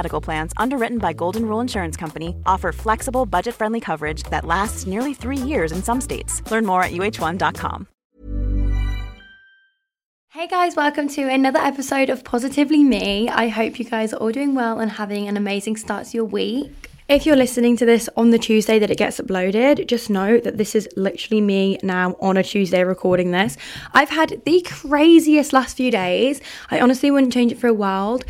Medical Plans, underwritten by Golden Rule Insurance Company, offer flexible, budget-friendly coverage that lasts nearly three years in some states. Learn more at uh1.com. Hey guys, welcome to another episode of Positively Me. I hope you guys are all doing well and having an amazing start to your week. If you're listening to this on the Tuesday that it gets uploaded, just know that this is literally me now on a Tuesday recording this. I've had the craziest last few days. I honestly wouldn't change it for a world.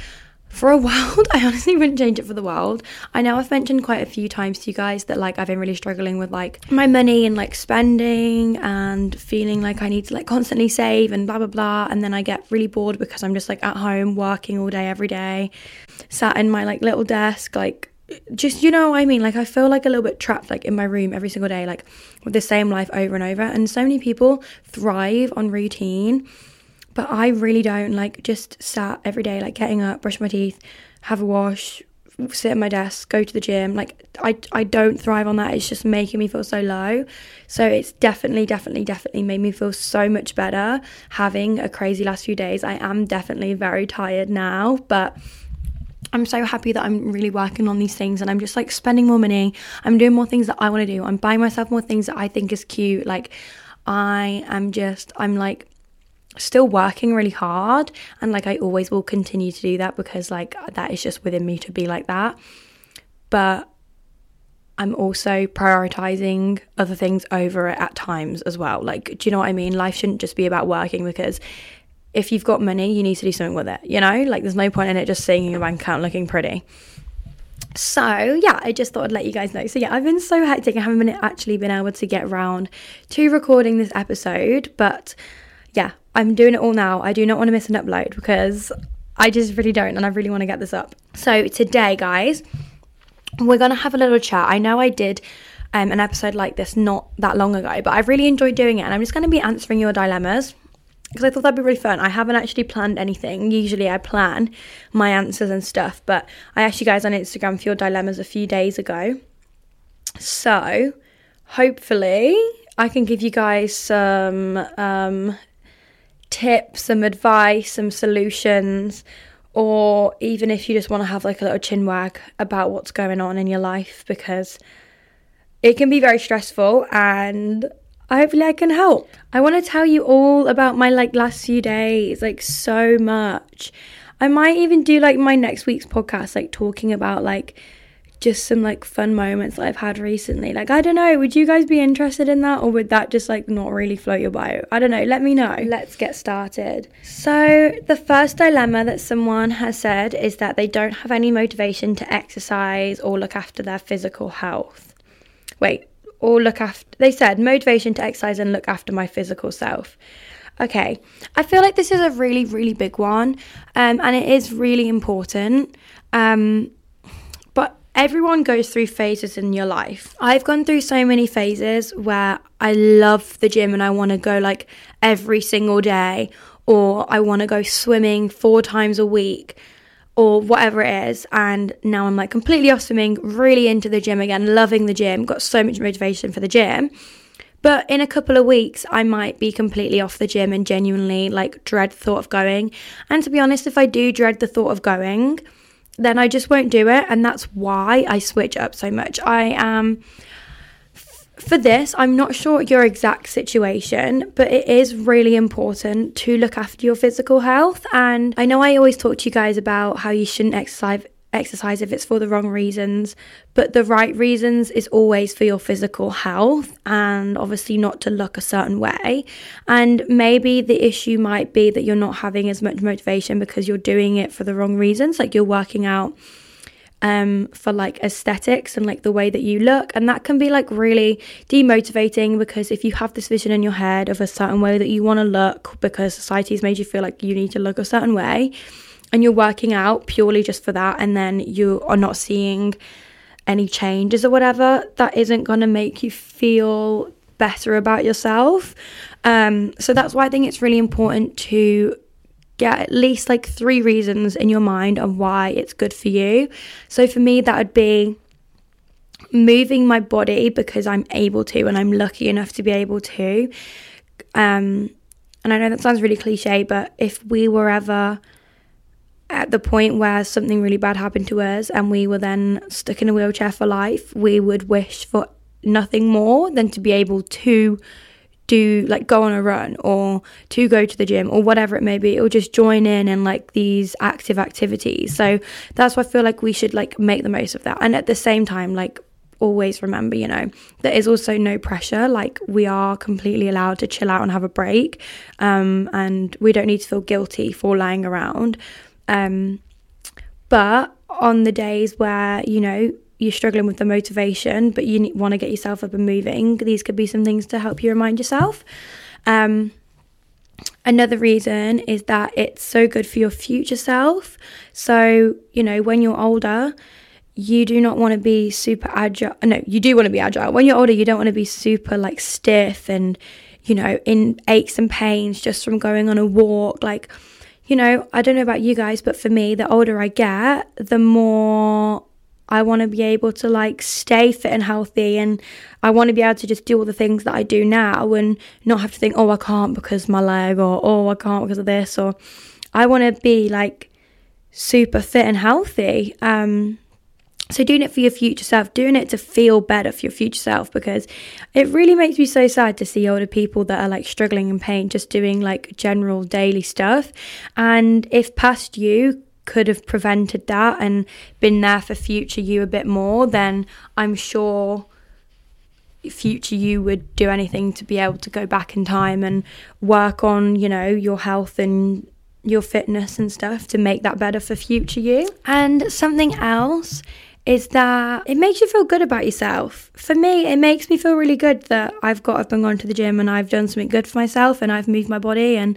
For a world, I honestly wouldn't change it for the world. I know I've mentioned quite a few times to you guys that like I've been really struggling with like my money and like spending and feeling like I need to like constantly save and blah blah blah. And then I get really bored because I'm just like at home working all day every day, sat in my like little desk, like just you know what I mean like I feel like a little bit trapped like in my room every single day like with the same life over and over and so many people thrive on routine but I really don't like just sat every day like getting up brush my teeth have a wash sit at my desk go to the gym like I I don't thrive on that it's just making me feel so low so it's definitely definitely definitely made me feel so much better having a crazy last few days I am definitely very tired now but I'm so happy that I'm really working on these things and I'm just like spending more money. I'm doing more things that I want to do. I'm buying myself more things that I think is cute. Like I am just I'm like still working really hard and like I always will continue to do that because like that is just within me to be like that. But I'm also prioritizing other things over it at times as well. Like, do you know what I mean? Life shouldn't just be about working because if you've got money, you need to do something with it, you know? Like, there's no point in it just in your bank account looking pretty. So, yeah, I just thought I'd let you guys know. So, yeah, I've been so hectic. I haven't been actually been able to get around to recording this episode, but I'm doing it all now. I do not want to miss an upload because I just really don't, and I really want to get this up. So, today, guys, we're going to have a little chat. I know I did um, an episode like this not that long ago, but I've really enjoyed doing it, and I'm just going to be answering your dilemmas because I thought that'd be really fun. I haven't actually planned anything. Usually I plan my answers and stuff, but I asked you guys on Instagram for your dilemmas a few days ago. So hopefully I can give you guys some um, tips, some advice, some solutions, or even if you just want to have like a little chin wag about what's going on in your life because it can be very stressful and hopefully I can help. I want to tell you all about my like last few days, like so much. I might even do like my next week's podcast, like talking about like just some like fun moments that I've had recently. Like, I don't know, would you guys be interested in that or would that just like not really float your boat? I don't know, let me know. Let's get started. So, the first dilemma that someone has said is that they don't have any motivation to exercise or look after their physical health. Wait, or look after, they said, motivation to exercise and look after my physical self. Okay, I feel like this is a really, really big one, um, and it is really important. Um, everyone goes through phases in your life. I've gone through so many phases where I love the gym and I want to go like every single day, or I want to go swimming four times a week or whatever it is. And now I'm like completely off swimming, really into the gym again, loving the gym, got so much motivation for the gym. But in a couple of weeks, I might be completely off the gym and genuinely like dread the thought of going. And to be honest, if I do dread the thought of going, then I just won't do it. And that's why I switch up so much. I am for this, I'm not sure your exact situation, but it is really important to look after your physical health. And I know I always talk to you guys about how you shouldn't exercise exercise if it's for the wrong reasons, but the right reasons is always for your physical health and obviously not to look a certain way. And maybe the issue might be that you're not having as much motivation because you're doing it for the wrong reasons, like you're working out um, for like aesthetics and like the way that you look. And that can be like really demotivating because if you have this vision in your head of a certain way that you want to look because society has made you feel like you need to look a certain way and you're working out purely just for that and then you are not seeing any changes or whatever, that isn't going to make you feel better about yourself. Um, so that's why I think it's really important to get at least like three reasons in your mind on why it's good for you. So for me, that would be moving my body because I'm able to and I'm lucky enough to be able to. Um, and I know that sounds really cliche, but if we were ever at the point where something really bad happened to us and we were then stuck in a wheelchair for life, we would wish for nothing more than to be able to do like go on a run or to go to the gym or whatever it may be or just join in and like these active activities. So that's why i feel like we should like make the most of that. And at the same time like always remember you know there is also no pressure. Like we are completely allowed to chill out and have a break um, and we don't need to feel guilty for lying around um, but on the days where you know you're struggling with the motivation, but you want to get yourself up and moving, these could be some things to help you remind yourself. Um, another reason is that it's so good for your future self. So, you know, when you're older, you do not want to be super agile. No, you do want to be agile. When you're older, you don't want to be super like stiff and, you know, in aches and pains just from going on a walk. Like, you know, I don't know about you guys, but for me, the older I get, the more I want to be able to like stay fit and healthy and I want to be able to just do all the things that I do now and not have to think, oh, I can't because my leg or oh, I can't because of this or I want to be like super fit and healthy. Um, so doing it for your future self, doing it to feel better for your future self because it really makes me so sad to see older people that are like struggling in pain just doing like general daily stuff. And if past you could have prevented that and been there for future you a bit more, then I'm sure future you would do anything to be able to go back in time and work on, you know, your health and your fitness and stuff to make that better for future you. And something else is that it makes you feel good about yourself. For me, it makes me feel really good that I've got up and gone to the gym and I've done something good for myself and I've moved my body. And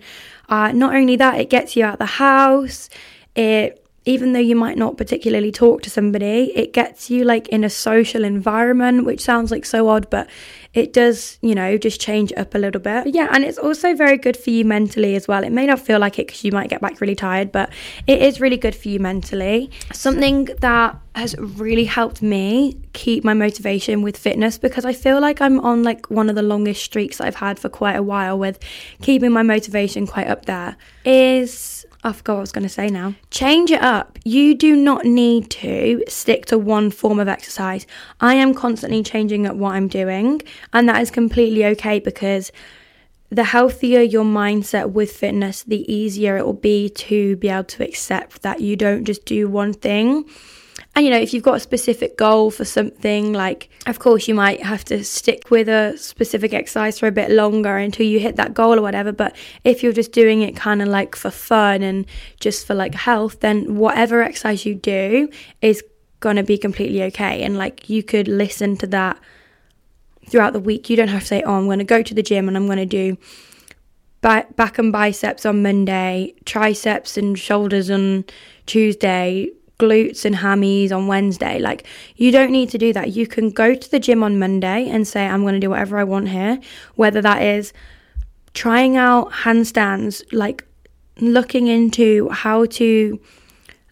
uh, not only that, it gets you out the house, it even though you might not particularly talk to somebody, it gets you like in a social environment, which sounds like so odd, but it does, you know, just change up a little bit. But yeah, and it's also very good for you mentally as well. It may not feel like it because you might get back really tired, but it is really good for you mentally. Something that has really helped me keep my motivation with fitness because I feel like I'm on like one of the longest streaks I've had for quite a while with keeping my motivation quite up there is I forgot what I was going to say now. Change it up. You do not need to stick to one form of exercise. I am constantly changing up what I'm doing, and that is completely okay because the healthier your mindset with fitness, the easier it will be to be able to accept that you don't just do one thing and you know, if you've got a specific goal for something, like of course you might have to stick with a specific exercise for a bit longer until you hit that goal or whatever. But if you're just doing it kind of like for fun and just for like health, then whatever exercise you do is going to be completely okay. And like you could listen to that throughout the week. You don't have to say, oh, I'm going to go to the gym and I'm going to do back and biceps on Monday, triceps and shoulders on Tuesday, glutes and hammies on Wednesday. Like, you don't need to do that. You can go to the gym on Monday and say, I'm going to do whatever I want here, whether that is trying out handstands, like looking into how to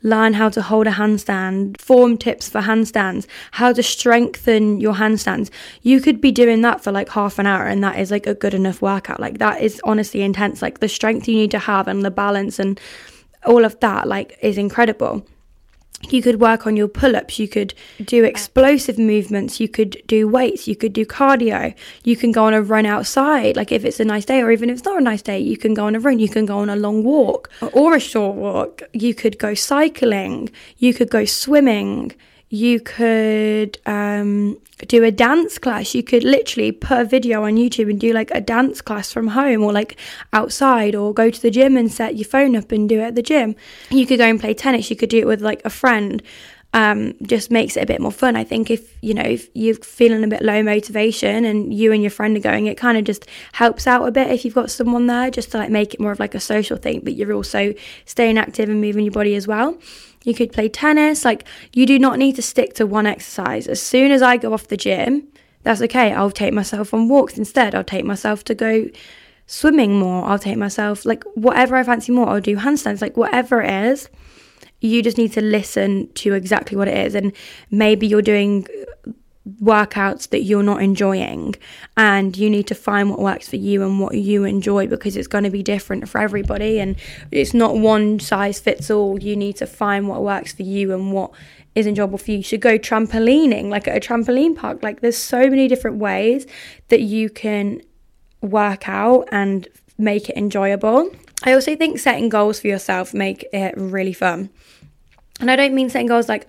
learn how to hold a handstand, form tips for handstands, how to strengthen your handstands. You could be doing that for like half an hour and that is like a good enough workout. Like that is honestly intense. Like the strength you need to have and the balance and all of that like is incredible. You could work on your pull ups, you could do explosive movements, you could do weights, you could do cardio, you can go on a run outside. Like if it's a nice day, or even if it's not a nice day, you can go on a run, you can go on a long walk or a short walk, you could go cycling, you could go swimming, you could um, do a dance class. You could literally put a video on YouTube and do like a dance class from home or like outside, or go to the gym and set your phone up and do it at the gym. You could go and play tennis. You could do it with like a friend. Um, just makes it a bit more fun. I think if you know if you're feeling a bit low motivation and you and your friend are going, it kind of just helps out a bit if you've got someone there, just to like make it more of like a social thing. But you're also staying active and moving your body as well. You could play tennis. Like, you do not need to stick to one exercise. As soon as I go off the gym, that's okay. I'll take myself on walks instead. I'll take myself to go swimming more. I'll take myself, like, whatever I fancy more. I'll do handstands, like, whatever it is. You just need to listen to exactly what it is. And maybe you're doing workouts that you're not enjoying and you need to find what works for you and what you enjoy because it's going to be different for everybody and it's not one size fits all. You need to find what works for you and what is enjoyable for you. You should go trampolining like at a trampoline park. Like there's so many different ways that you can work out and make it enjoyable. I also think setting goals for yourself make it really fun. And I don't mean setting goals like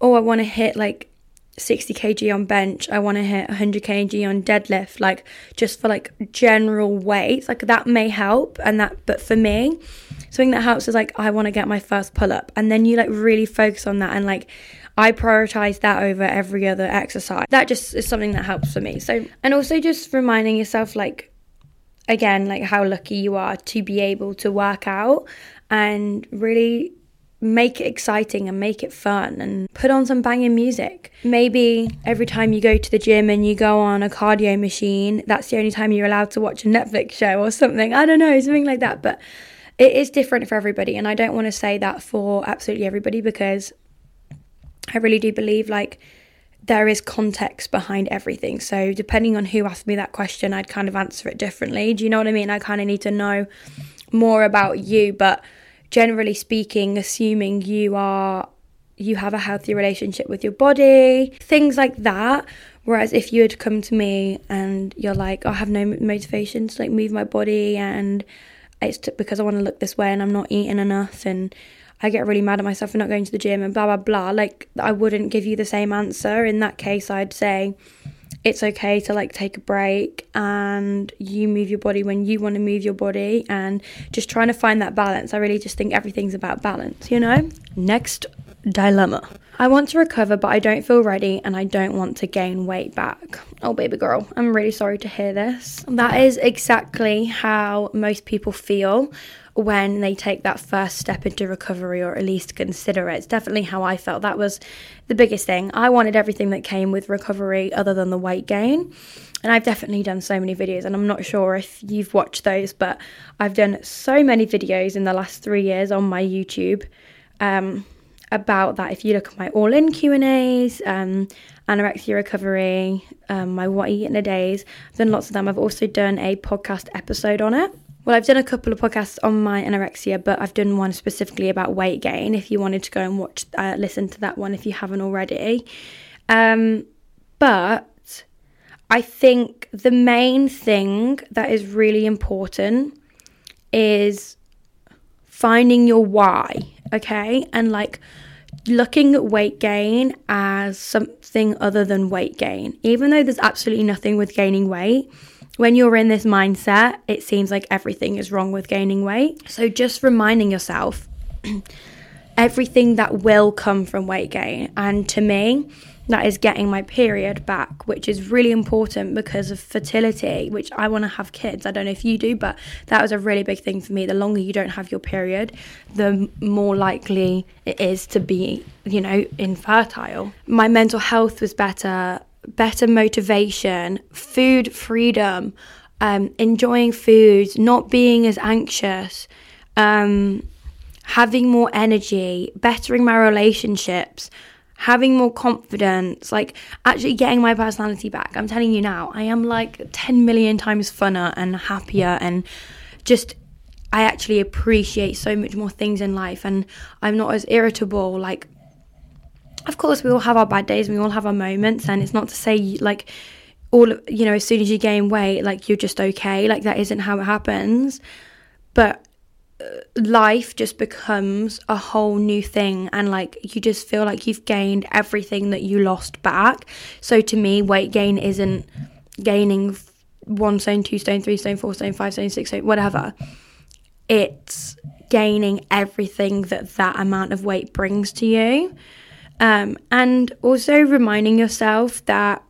oh I want to hit like 60 kg on bench i want to hit 100 kg on deadlift like just for like general weights like that may help and that but for me something that helps is like i want to get my first pull up and then you like really focus on that and like I prioritize that over every other exercise. That just is something that helps for me. So, and also just reminding yourself, like, again, like how lucky you are to be able to work out and really make it exciting and make it fun and put on some banging music. Maybe every time you go to the gym and you go on a cardio machine, that's the only time you're allowed to watch a Netflix show or something. I don't know, something like that. But it is different for everybody. And I don't want to say that for absolutely everybody because I really do believe like there is context behind everything. So depending on who asked me that question, I'd kind of answer it differently. Do you know what I mean? I kind of need to know more about you, but generally speaking, assuming you are you have a healthy relationship with your body, things like that. Whereas if you had come to me and you're like, oh, I have no motivation to like move my body and it's t- because I want to look this way and I'm not eating enough and I get really mad at myself for not going to the gym and blah blah blah. Like I wouldn't give you the same answer. In that case, I'd say it's okay to like take a break and you move your body when you want to move your body and just trying to find that balance. I really just think everything's about balance, you know? Next dilemma. I want to recover, but I don't feel ready and I don't want to gain weight back. Oh, baby girl, I'm really sorry to hear this. That is exactly how most people feel when they take that first step into recovery or at least consider it. It's definitely how I felt. That was the biggest thing. I wanted everything that came with recovery other than the weight gain. And I've definitely done so many videos, and I'm not sure if you've watched those, but I've done so many videos in the last three years on my YouTube um, about that. If you look at my all-in Q and A's, um, anorexia recovery, um, my what eat in a days, I've done lots of them. I've also done a podcast episode on it. Well, I've done a couple of podcasts on my anorexia, but I've done one specifically about weight gain. If you wanted to go and watch, uh, listen to that one if you haven't already. Um, but I think the main thing that is really important is finding your why, okay? And like looking at weight gain as something other than weight gain, even though there's absolutely nothing with gaining weight when you're in this mindset, it seems like everything is wrong with gaining weight. So just reminding yourself everything that will come from weight gain. And to me, that is getting my period back, which is really important because of fertility, which I want to have kids. I don't know if you do, but that was a really big thing for me. The longer you don't have your period, the more likely it is to be, you know, infertile. My mental health was better better motivation, food freedom, um, enjoying food, not being as anxious, um, having more energy, bettering my relationships, having more confidence, like actually getting my personality back. I'm telling you now, I am like 10 million times funner and happier and just. I actually appreciate so much more things in life, and I'm not as irritable. Like, of course, we all have our bad days and we all have our moments. And it's not to say, like, all, you know, as soon as you gain weight, like, you're just okay. Like, that isn't how it happens. But uh, life just becomes a whole new thing and like you just feel like you've gained everything that you lost back so to me weight gain isn't gaining one stone two stone three stone four stone five stone six stone whatever it's gaining everything that that amount of weight brings to you um, and also reminding yourself that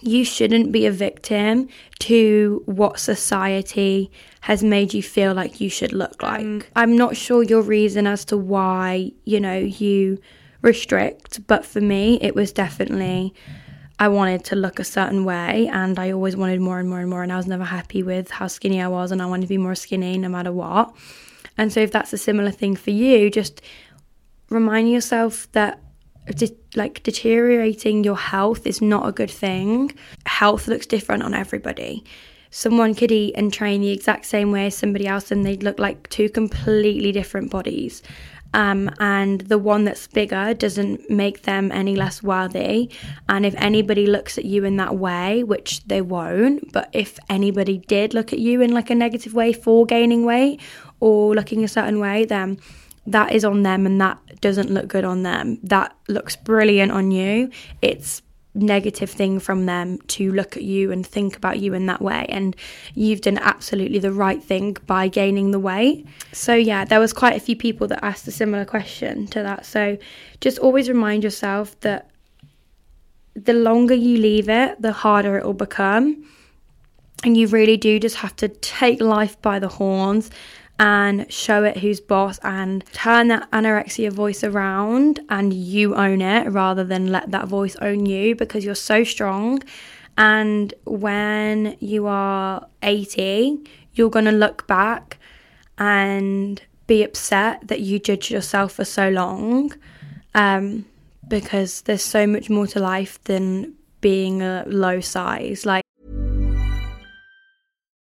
you shouldn't be a victim to what society has made you feel like you should look like. Um, I'm not sure your reason as to why, you know, you restrict, but for me, it was definitely I wanted to look a certain way and I always wanted more and more and more and I was never happy with how skinny I was and I wanted to be more skinny no matter what. And so if that's a similar thing for you, just remind yourself that de- like deteriorating your health is not a good thing. Health looks different on everybody. Someone could eat and train the exact same way as somebody else, and they'd look like two completely different bodies. Um, and the one that's bigger doesn't make them any less worthy. And if anybody looks at you in that way, which they won't, but if anybody did look at you in like a negative way for gaining weight or looking a certain way, then that is on them and that doesn't look good on them. That looks brilliant on you. It's negative thing from them to look at you and think about you in that way and you've done absolutely the right thing by gaining the weight so yeah there was quite a few people that asked a similar question to that so just always remind yourself that the longer you leave it the harder it will become and you really do just have to take life by the horns and show it who's boss and turn that anorexia voice around and you own it rather than let that voice own you because you're so strong. And when you are 80, you're going to look back and be upset that you judged yourself for so long um, because there's so much more to life than being a low size. Like,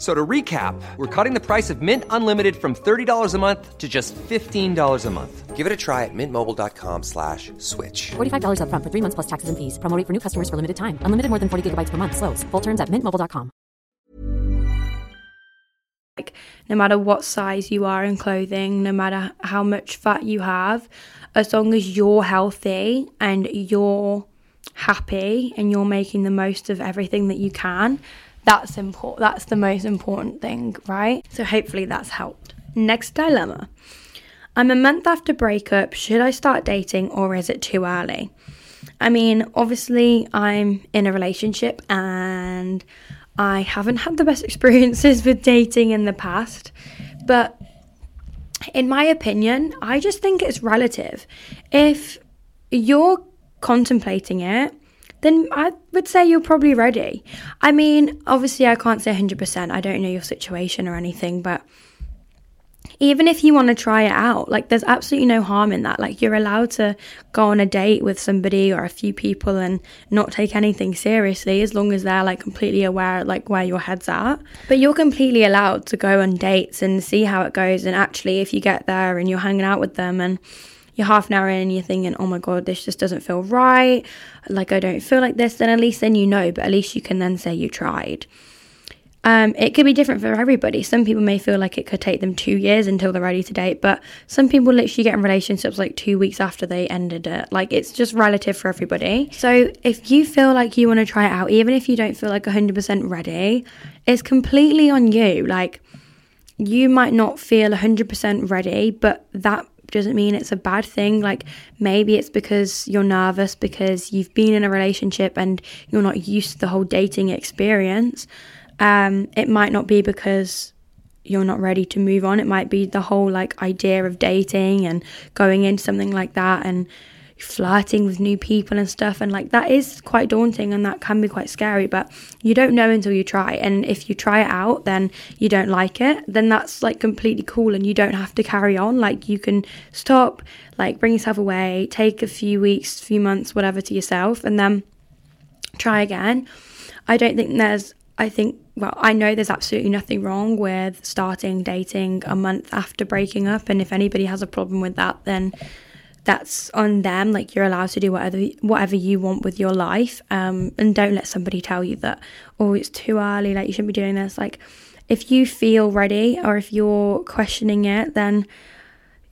So to recap, we're cutting the price of Mint Unlimited from $30 a month to just $15 a month. Give it a try at mintmobile.com slash switch. $45 up front for three months plus taxes and fees. Promoting for new customers for limited time. Unlimited more than 40 gigabytes per month. Slows. Full terms at mintmobile.com. Like, no matter what size you are in clothing, no matter how much fat you have, as long as you're healthy and you're happy and you're making the most of everything that you can, that's important. That's the most important thing, right? So hopefully that's helped. Next dilemma. I'm a month after breakup. Should I start dating or is it too early? I mean, obviously, I'm in a relationship and I haven't had the best experiences with dating in the past. But in my opinion, I just think it's relative. If you're contemplating it, then I would say you're probably ready. I mean, obviously, I can't say 100%. I don't know your situation or anything, but even if you want to try it out, like there's absolutely no harm in that. Like you're allowed to go on a date with somebody or a few people and not take anything seriously as long as they're like completely aware like where your head's at. But you're completely allowed to go on dates and see how it goes and actually if you get there and you're hanging out with them and you're half an hour in and you're thinking, oh my God, this just doesn't feel right. Like, I don't feel like this, then at least then you know, but at least you can then say you tried. Um, it could be different for everybody. Some people may feel like it could take them two years until they're ready to date, but some people literally get in relationships like two weeks after they ended it. Like it's just relative for everybody. So if you feel like you want to try it out, even if you don't feel like 100% ready, it's completely on you. Like you might not feel 100% ready, but that doesn't mean it's a bad thing. Like maybe it's because you're nervous because you've been in a relationship and you're not used to the whole dating experience. Um, it might not be because you're not ready to move on. It might be the whole like idea of dating and going into something like that and flirting with new people and stuff. And like that is quite daunting and that can be quite scary, but you don't know until you try. And if you try it out, then you don't like it, then that's like completely cool and you don't have to carry on. Like you can stop, like bring yourself away, take a few weeks, few months, whatever to yourself, and then try again. I don't think there's I think, well, I know there's absolutely nothing wrong with starting dating a month after breaking up. And if anybody has a problem with that, then that's on them. Like you're allowed to do whatever whatever you want with your life, um, and don't let somebody tell you that oh it's too early. Like you shouldn't be doing this. Like if you feel ready or if you're questioning it, then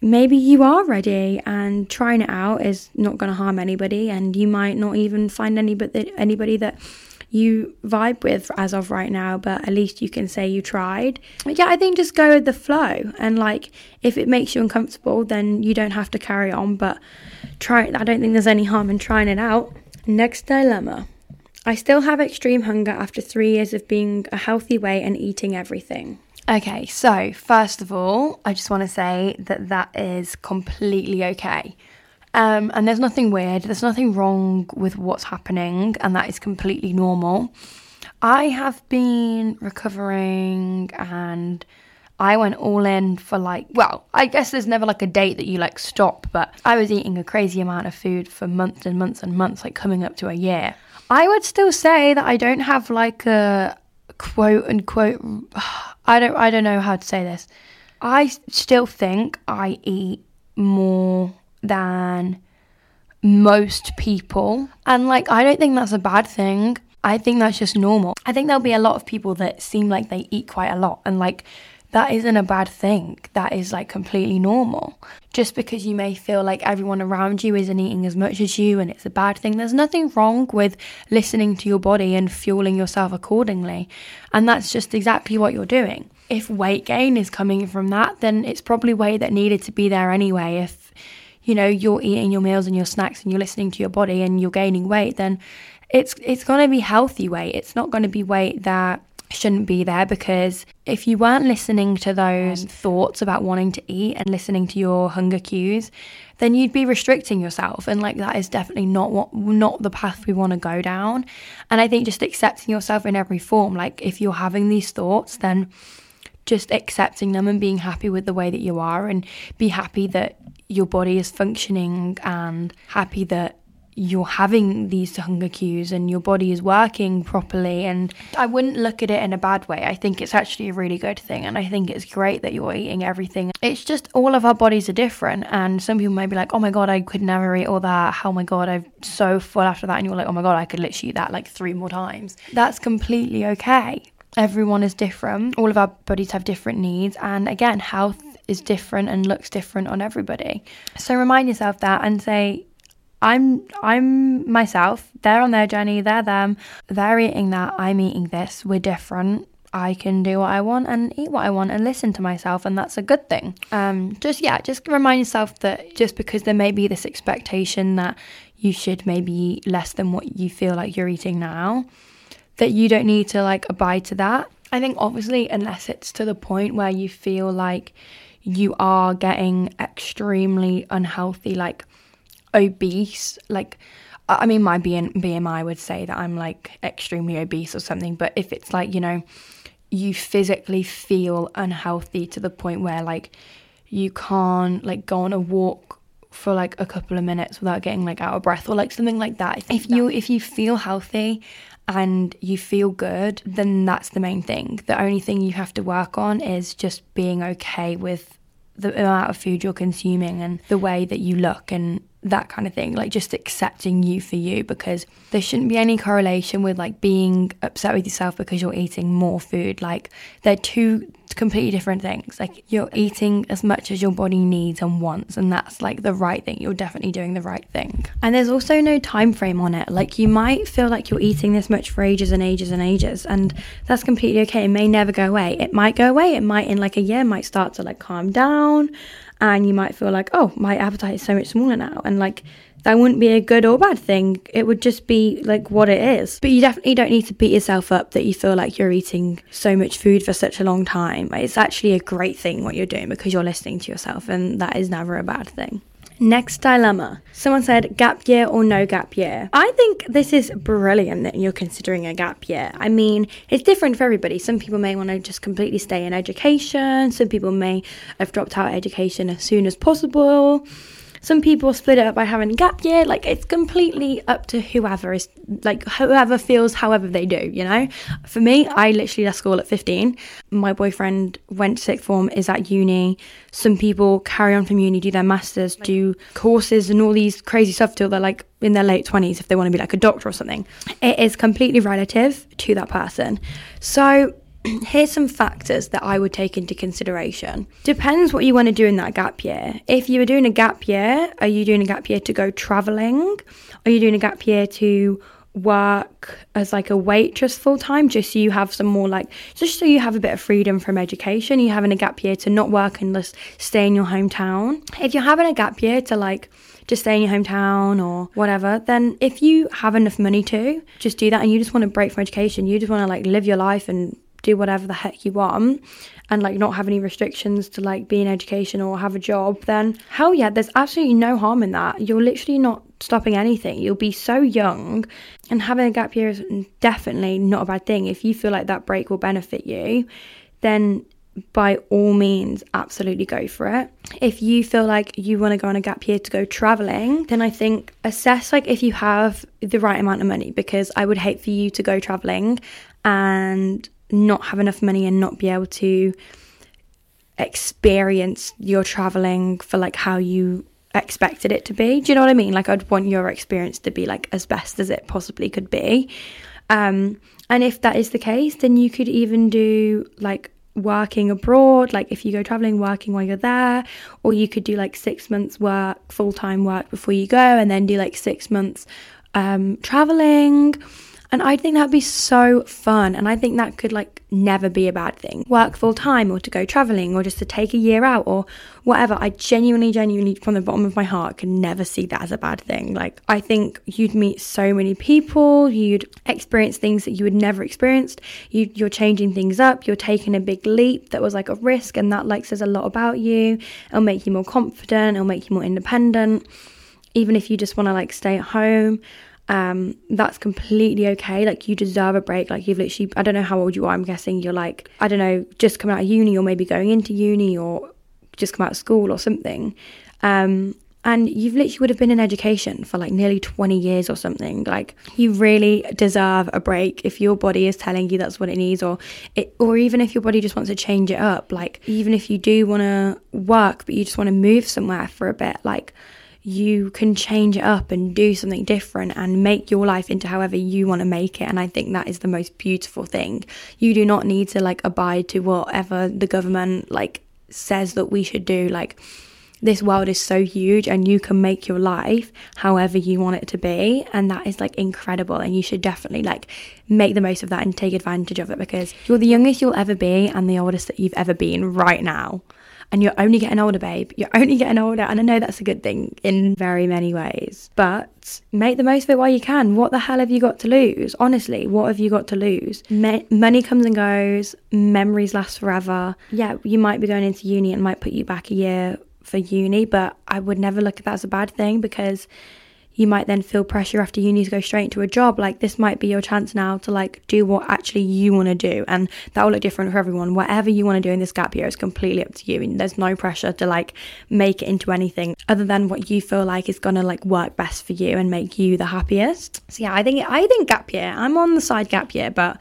maybe you are ready and trying it out is not going to harm anybody, and you might not even find anybody anybody that you vibe with as of right now, but at least you can say you tried. But yeah, I think just go with the flow. And like, if it makes you uncomfortable, then you don't have to carry on. But try, it. I don't think there's any harm in trying it out. Next dilemma. I still have extreme hunger after three years of being a healthy weight and eating everything. Okay, so first of all, I just want to say that that is completely okay. Um, and there's nothing weird, there's nothing wrong with what's happening, and that is completely normal. I have been recovering and I went all in for like, well, I guess there's never like a date that you like stop, but I was eating a crazy amount of food for months and months and months, like coming up to a year. I would still say that I don't have like a quote unquote, I don't, I don't know how to say this. I still think I eat more than most people. And like, I don't think that's a bad thing. I think that's just normal. I think there'll be a lot of people that seem like they eat quite a lot and like that isn't a bad thing. That is like completely normal. Just because you may feel like everyone around you isn't eating as much as you and it's a bad thing, there's nothing wrong with listening to your body and fueling yourself accordingly. And that's just exactly what you're doing. If weight gain is coming from that, then it's probably weight that needed to be there anyway. If you know you're eating your meals and your snacks and you're listening to your body and you're gaining weight then it's it's going to be healthy weight. It's not going to be weight that shouldn't be there because if you weren't listening to those thoughts about wanting to eat and listening to your hunger cues then you'd be restricting yourself. And like that is definitely not what not the path we want to go down. And i think just accepting yourself in every form like if you're having these thoughts then just accepting them and being happy with the way that you are and be happy that your body is functioning and happy that you're having these hunger cues and your body is working properly. And I wouldn't look at it in a bad way. I think it's actually a really good thing. And I think it's great that you're eating everything. It's just all of our bodies are different. And some people may be like, oh my God, I could never eat all that. Oh my God, I'm so full after that. And you're like, oh my God, I could literally eat that like three more times. That's completely okay. Everyone is different. All of our bodies have different needs. And again, health is different and looks different on everybody. So remind yourself that and say, I'm I'm myself. They're on their journey, they're them. They're eating that, I'm eating this. We're different. I can do what I want and eat what I want and listen to myself, and that's a good thing. Um, just yeah, just remind yourself that just because there may be this expectation that you should maybe eat less than what you feel like you're eating now, that you don't need to like abide to that. I think obviously, unless it's to the point where you feel like you are getting extremely unhealthy, like obese. Like, I mean, my BMI would say that I'm like extremely obese or something, but if it's like, you know, you physically feel unhealthy to the point where like you can't like go on a walk for like a couple of minutes without getting like out of breath or like something like that. If you if you feel healthy and you feel good, then that's the main thing. The only thing you have to work on is just being okay with the amount of food you're consuming and the way that you look and that kind of thing like just accepting you for you because there shouldn't be any correlation with like being upset with yourself because you're eating more food. Like they're two completely different things. Like you're eating as much as your body needs and wants and that's like the right thing. You're definitely doing the right thing. And there's also no time frame on it. Like you might feel like you're eating this much for ages and ages and ages and that's completely okay. It may never go away. It might go away. It might in like a year might start to like calm down and you might feel like, oh, my appetite is so much smaller now. And like, that wouldn't be a good or bad thing. It would just be like what it is. But you definitely don't need to beat yourself up that you feel like you're eating so much food for such a long time. It's actually a great thing what you're doing because you're listening to yourself, and that is never a bad thing. Next dilemma. Someone said gap year or no gap year. I think this is brilliant that you're considering a gap year. I mean, it's different for everybody. Some people may want to just completely stay in education, some people may have dropped out of education as soon as possible. Some people split it up by having a gap year. Like it's completely up to whoever is like whoever feels however they do, you know? For me, I literally left school at 15. My boyfriend went to sixth form, is at uni. Some people carry on from uni, do their masters, do courses and all these crazy stuff till they're like in their late 20s if they want to be like a doctor or something. It is completely relative to that person. So here's some factors that I would take into consideration. Depends what you want to do in that gap year. If you were doing a gap year, are you doing a gap year to go traveling? Are you doing a gap year to work as like a waitress full time just so you have some more like just so you have a bit of freedom from education you're having a gap year to not work and just stay in your hometown if you're having a gap year to like just stay in your hometown or whatever, then if you have enough money to, just do that and you just want to break from education, you just want to like live your life and do whatever the heck you want and like not have any restrictions to like be in education or have a job, then hell yeah, there's absolutely no harm in that. You're literally not stopping anything. You'll be so young and having a gap year is definitely not a bad thing. If you feel like that break will benefit you, then by all means, absolutely go for it. If you feel like you want to go on a gap year to go traveling, then I think assess like if you have the right amount of money because I would hate for you to go traveling and not have enough money and not be able to experience your traveling for like how you expected it to be. Do you know what I mean? Like I'd want your experience to be like as best as it possibly could be. Um and if that is the case, then you could even do like working abroad, like if you go traveling, working while you're there, or you could do like six months work, full time work before you go, and then do like six months um, traveling and I think that'd be so fun. And I think that could like never be a bad thing. Work full time or to go traveling or just to take a year out or whatever. I genuinely, genuinely, from the bottom of my heart, can never see that as a bad thing. Like, I think you'd meet so many people, you'd experience things that you would never experienced. You, you're changing things up, you're taking a big leap that was like a risk, and that like says a lot about you. It'll make you more confident, it'll make you more independent. Even if you just want to like stay at home um, that's completely okay. Like you deserve a break. Like you've literally, I don't know how old you are. I'm guessing you're like, I don't know, just coming out of uni or maybe going into uni or just come out of school or something. Um, and you've literally would have been in education for like nearly 20 years or something like you really deserve a break if your body is telling you that's what it needs or it or even if your body just wants to change it up like even if you do want to work but you just want to move somewhere for a bit like you can change it up and do something different and make your life into however you want to make it. And I think that is the most beautiful thing. You do not need to like abide to whatever the government like says that we should do. Like, this world is so huge and you can make your life however you want it to be and that is like incredible and you should definitely like make the most of that and take advantage of it because you're the youngest you'll ever be and the oldest that you've ever been right now and you're only getting older, babe. You're only getting older. And I know that's a good thing in very many ways, but make the most of it while you can. What the hell have you got to lose? Honestly, what have you got to lose? Me- money comes and goes, memories last forever. Yeah, you might be going into uni and might put you back a year for uni, but I would never look at that as a bad thing because you might then feel pressure after uni to go straight into a job. Like this might be your chance now to like do what actually you want to do. And that will look different for everyone. Whatever you want to do in this gap year is completely up to you. And there's no pressure to like make it into anything other than what you feel like is gonna like work best for you and make you the happiest. So yeah, I think I think gap year. I'm on the side gap year, but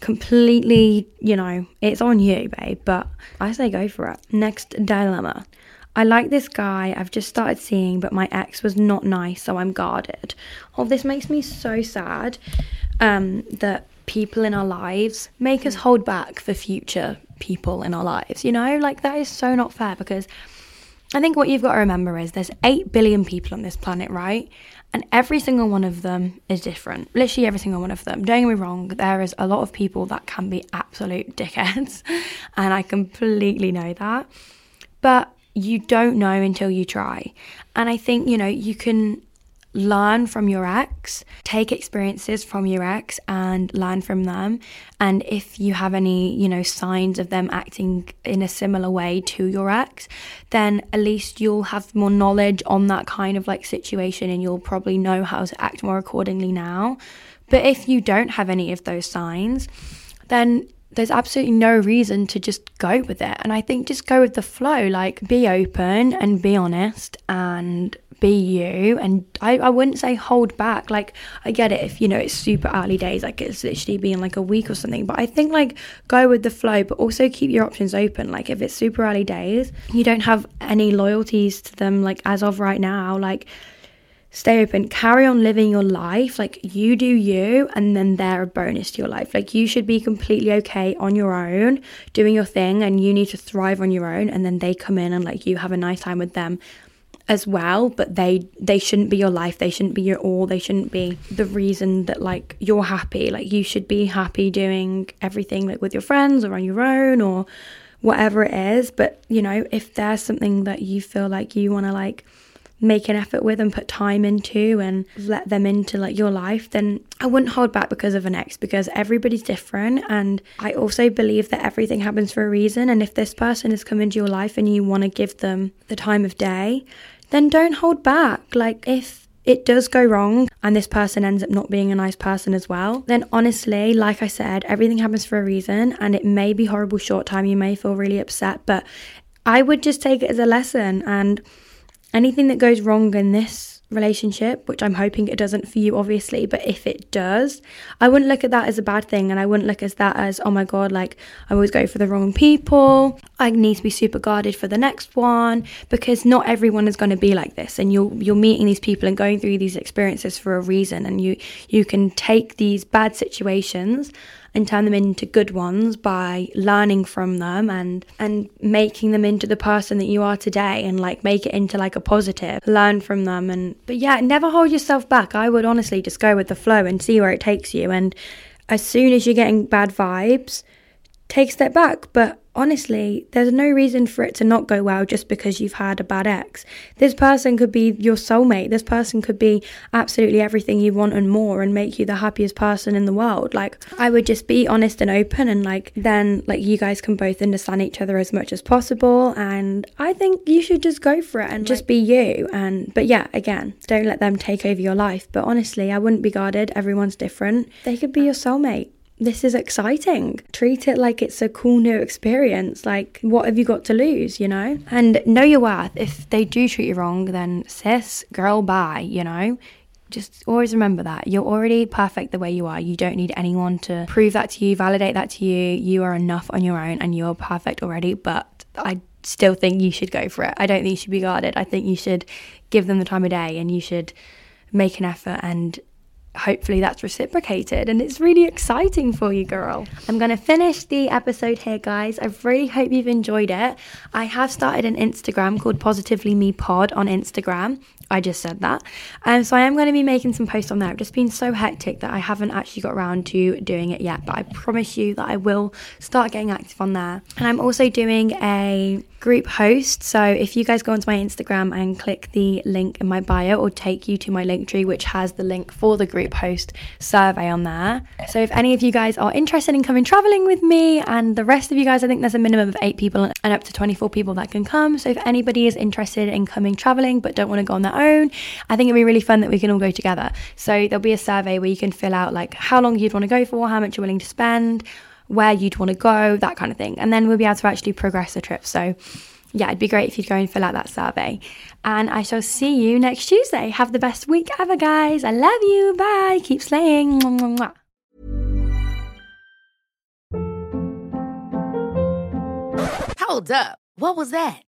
completely, you know, it's on you, babe. But I say go for it. Next dilemma. I like this guy I've just started seeing, but my ex was not nice, so I'm guarded. Oh, this makes me so sad um, that people in our lives make us hold back for future people in our lives. You know, like that is so not fair because I think what you've got to remember is there's 8 billion people on this planet, right? And every single one of them is different. Literally every single one of them. Don't get me wrong, there is a lot of people that can be absolute dickheads. And I completely know that. But you don't know until you try. And I think, you know, you can learn from your ex, take experiences from your ex and learn from them. And if you have any, you know, signs of them acting in a similar way to your ex, then at least you'll have more knowledge on that kind of like situation and you'll probably know how to act more accordingly now. But if you don't have any of those signs, then there's absolutely no reason to just go with it. And I think just go with the flow, like be open and be honest and be you. And I, I wouldn't say hold back. Like, I get it if, you know, it's super early days, like it's literally been like a week or something. But I think like go with the flow, but also keep your options open. Like, if it's super early days, you don't have any loyalties to them, like as of right now, like stay open, carry on living your life. Like you do you, and then they're a bonus to your life. Like you should be completely okay on your own, doing your thing, and you need to thrive on your own. And then they come in and like you have a nice time with them as well but they they shouldn't be your life they shouldn't be your all they shouldn't be the reason that like you're happy like you should be happy doing everything like with your friends or on your own or whatever it is but you know if there's something that you feel like you want to like make an effort with and put time into and let them into like your life then I wouldn't hold back because of an ex because everybody's different. And I also believe that everything happens for a reason. And if this person has come into your life and you want to give them the time of day then don't hold back. Like if it does go wrong and this person ends up not being a nice person as well, then honestly, like I said, everything happens for a reason. And it may be horrible short time. You may feel really upset, but I would just take it as a lesson. And anything that goes wrong in this relationship, which I'm hoping it doesn't for you, obviously, but if it does, I wouldn't look at that as a bad thing. And I wouldn't look at that as, oh my God, like I always go for the wrong people. I need to be super guarded for the next one because not everyone is going to be like this. And you're, you're meeting these people and going through these experiences for a reason. And you, you can take these bad situations and turn them into good ones by learning from them and and making them into the person that you are today and like make it into like a positive learn from them and but yeah never hold yourself back i would honestly just go with the flow and see where it takes you and as soon as you're getting bad vibes take a step back but honestly, there's no reason for it to not go well just because you've had a bad ex. This person could be your soulmate. This person could be absolutely everything you want and more and make you the happiest person in the world. Like, I would just be honest and open, and like, then, like, you guys can both understand each other as much as possible. And I think you should just go for it and just be you. And, but yeah, again, don't let them take over your life. But honestly, I wouldn't be guarded. Everyone's different. They could be your soulmate this is exciting. Treat it like it's a cool new experience. Like, what have you got to lose, you know? And know your worth. If they do treat you wrong, then sis, girl, bye, you know? Just always remember that. You're already perfect the way you are. You don't need anyone to prove that to you, validate that to you. You are enough on your own and you're perfect already. But I still think you should go for it. I don't think you should be guarded. I think you should give them the time of day and you should make an effort and hopefully that's reciprocated and it's really exciting for you girl. I'm going to finish the episode here guys. I really hope you've enjoyed it. I have started an instagram called positively me pod on instagram I just said that. Um, so I am going to be making some posts on there. I've just been so hectic that I haven't actually got around to doing it yet, but I promise you that I will start getting active on there. And I'm also doing a group host. So if you guys go onto my Instagram and click the link in my bio, or take you to my link tree, which has the link for the group host survey on there. So if any of you guys are interested in coming traveling with me, and the rest of you guys, I think there's a minimum of eight people and up to 24 people that can come. So if anybody is interested in coming traveling but don't want to go on their own. I think it'd be really fun that we can all go together. So there'll be a survey where you can fill out like how long you'd want to go for, how much you're willing to spend, where you'd want to go, that kind of thing. And then we'll be able to actually progress the trip. So yeah, it'd be great if you'd go and fill out that survey. And I shall see you next Tuesday. Have the best week ever, guys. I love you. Bye. Keep slaying. Mwah, mwah. Hold up. What was that?